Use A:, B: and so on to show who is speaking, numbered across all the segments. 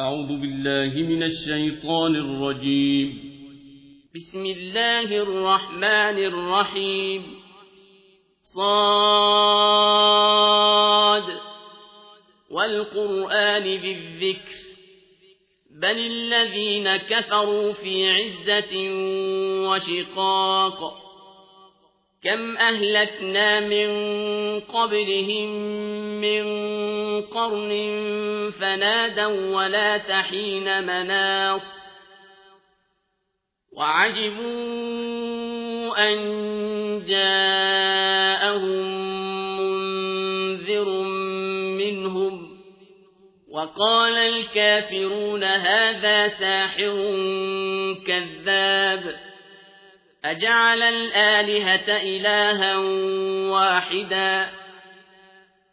A: أعوذ بالله من الشيطان الرجيم.
B: بسم الله الرحمن الرحيم. صاد. والقرآن ذي الذكر. بل الذين كفروا في عزة وشقاق. كم أهلكنا من قبلهم من قرن فنادوا ولا تحين مناص وعجبوا أن جاءهم منذر منهم وقال الكافرون هذا ساحر كذاب أجعل الآلهة إلها واحدا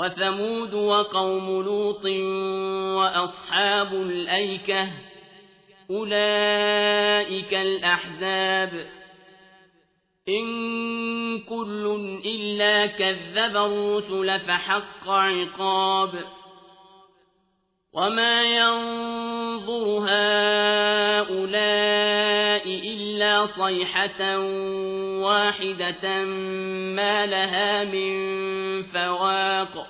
B: وثمود وقوم لوط وأصحاب الأيكة أولئك الأحزاب إن كل إلا كذب الرسل فحق عقاب وما ينظر هؤلاء إلا صيحة واحدة ما لها من فواق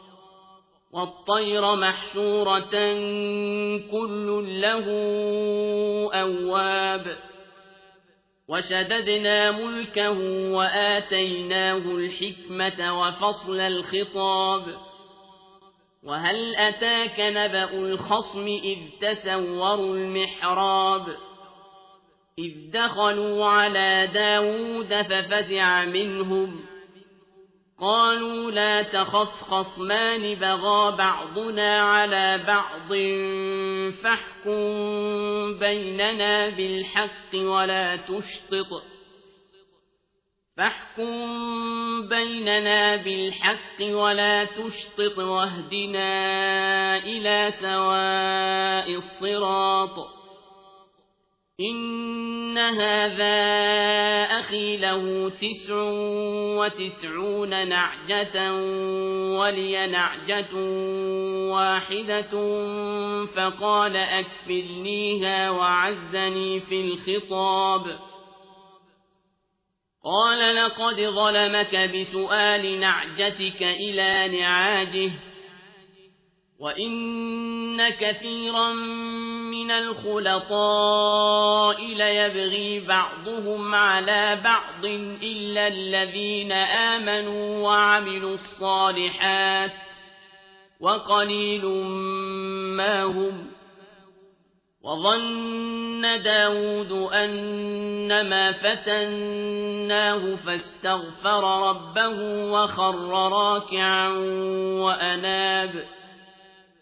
B: والطير محشورة كل له أواب. وشددنا ملكه وآتيناه الحكمة وفصل الخطاب. وهل أتاك نبأ الخصم إذ تسوروا المحراب؟ إذ دخلوا على داود ففزع منهم. قالوا لا تخف خصمان بغى بعضنا على بعض فاحكم بيننا بالحق ولا تشطط. فاحكم بيننا بالحق ولا تشطط واهدنا إلى سواء الصراط. إن هذا أخي له تسع وتسعون نعجة ولي نعجة واحدة فقال أكفلنيها وعزني في الخطاب قال لقد ظلمك بسؤال نعجتك إلى نعاجه وإن كثيرا من الخلطاء ليبغي بعضهم على بعض إلا الذين آمنوا وعملوا الصالحات وقليل ما هم وظن داود أنما فتناه فاستغفر ربه وخر راكعا وأناب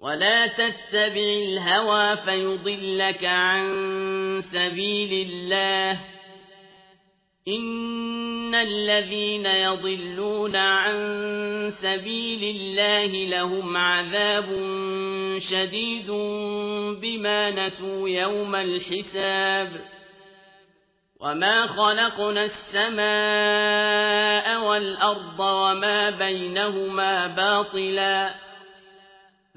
B: ولا تتبع الهوى فيضلك عن سبيل الله إن الذين يضلون عن سبيل الله لهم عذاب شديد بما نسوا يوم الحساب وما خلقنا السماء والأرض وما بينهما باطلا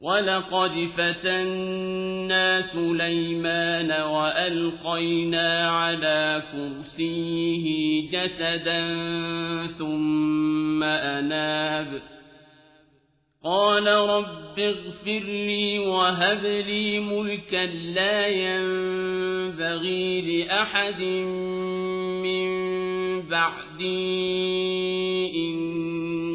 A: ولقد فتنا سليمان وألقينا على كرسيه جسدا ثم أناب قال رب اغفر لي وهب لي ملكا لا ينبغي لأحد من بعدي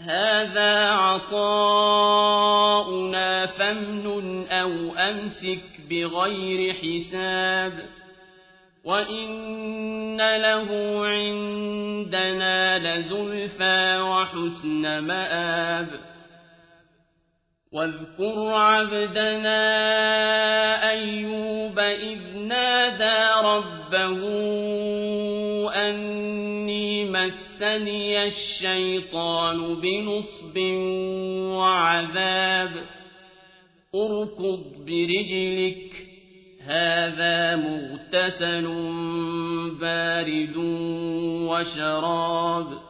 A: هذا عطاؤنا فامنن أو أمسك بغير حساب وإن له عندنا لزلفى وحسن مآب واذكر عبدنا أيوب إذ نادى ربه أني مسني الشيطان بنصب وعذاب اركض برجلك هذا مغتسل بارد وشراب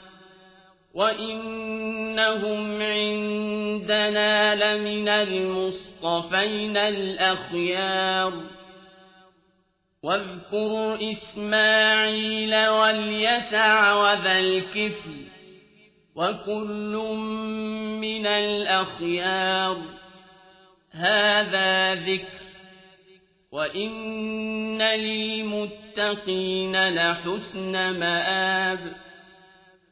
B: وإنهم عندنا لمن المصطفين الأخيار واذكر إسماعيل واليسع وذا الكفل وكل من الأخيار هذا ذكر وإن للمتقين لحسن مآب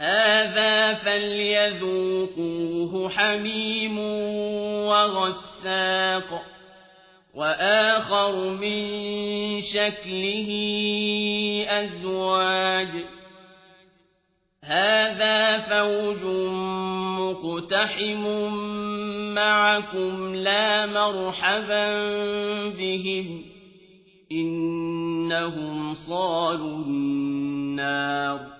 B: هذا فليذوقوه حميم وغساق وآخر من شكله أزواج. هذا فوج مقتحم معكم لا مرحبا بهم إنهم صالوا النار.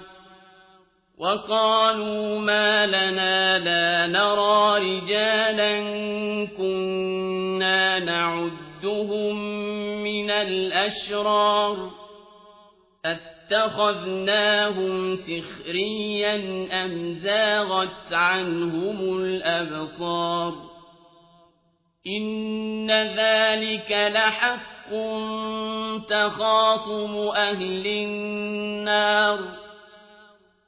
B: وقالوا ما لنا لا نرى رجالا كنا نعدهم من الأشرار أتخذناهم سخريا أم زاغت عنهم الأبصار إن ذلك لحق تخاصم أهل النار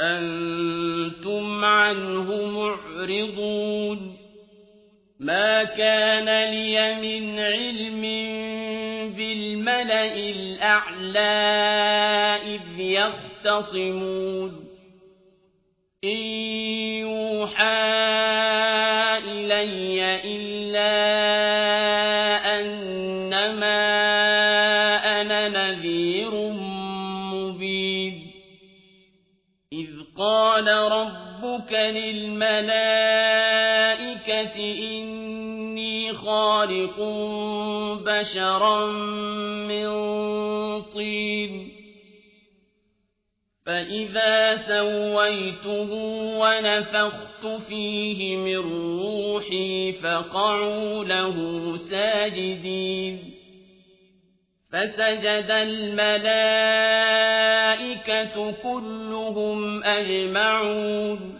B: أنتم عنه معرضون. ما كان لي من علم بالملأ الأعلى إذ يختصمون. إن يوحى إلي إلا للملائكة إني خالق بشرا من طين. فإذا سويته ونفخت فيه من روحي فقعوا له ساجدين. فسجد الملائكة كلهم أجمعون.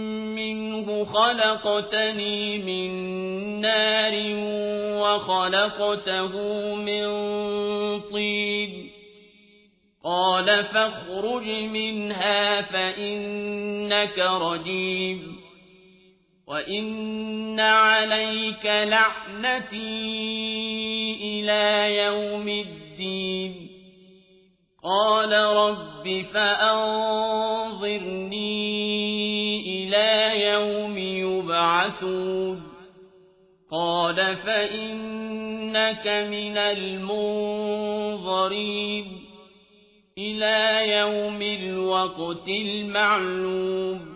B: مِّنْهُ خَلَقْتَنِي مِن نَّارٍ وَخَلَقْتَهُ مِن طِينٍ. قَالَ فَاخْرُجْ مِنْهَا فَإِنَّكَ رَجِيمٌ. وَإِنَّ عَلَيْكَ لَعْنَتِي إِلَىٰ يَوْمِ الدِّينِ. قَالَ رَبِّ فَأَنظِرْنِي إِلَىٰ يَوْمِ يُبْعَثُونَ. قَالَ فَإِنَّكَ مِنَ الْمُنظَرِينَ. إِلَىٰ يَوْمِ الْوَقْتِ الْمَعْلُومِ.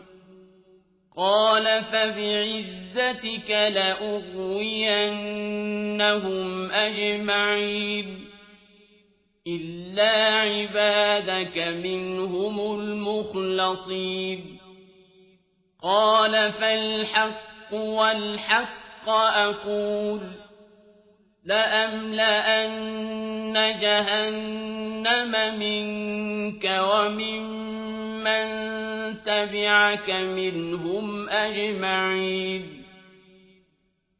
B: قَالَ فَبِعِزَّتِكَ لَأُغْوِيَنَّهُمْ أَجْمَعِينَ. إِلَّا عِبَادَكَ مِنْهُمُ الْمُخْلَصِينَ. قَالَ فَالْحَقُّ وَالْحَقَّ أَقُولُ لَأَمْلَأَنَّ جَهَنَّمَ مِنكَ وَمِمَّن تَبِعَكَ مِنْهُمْ أَجْمَعِينَ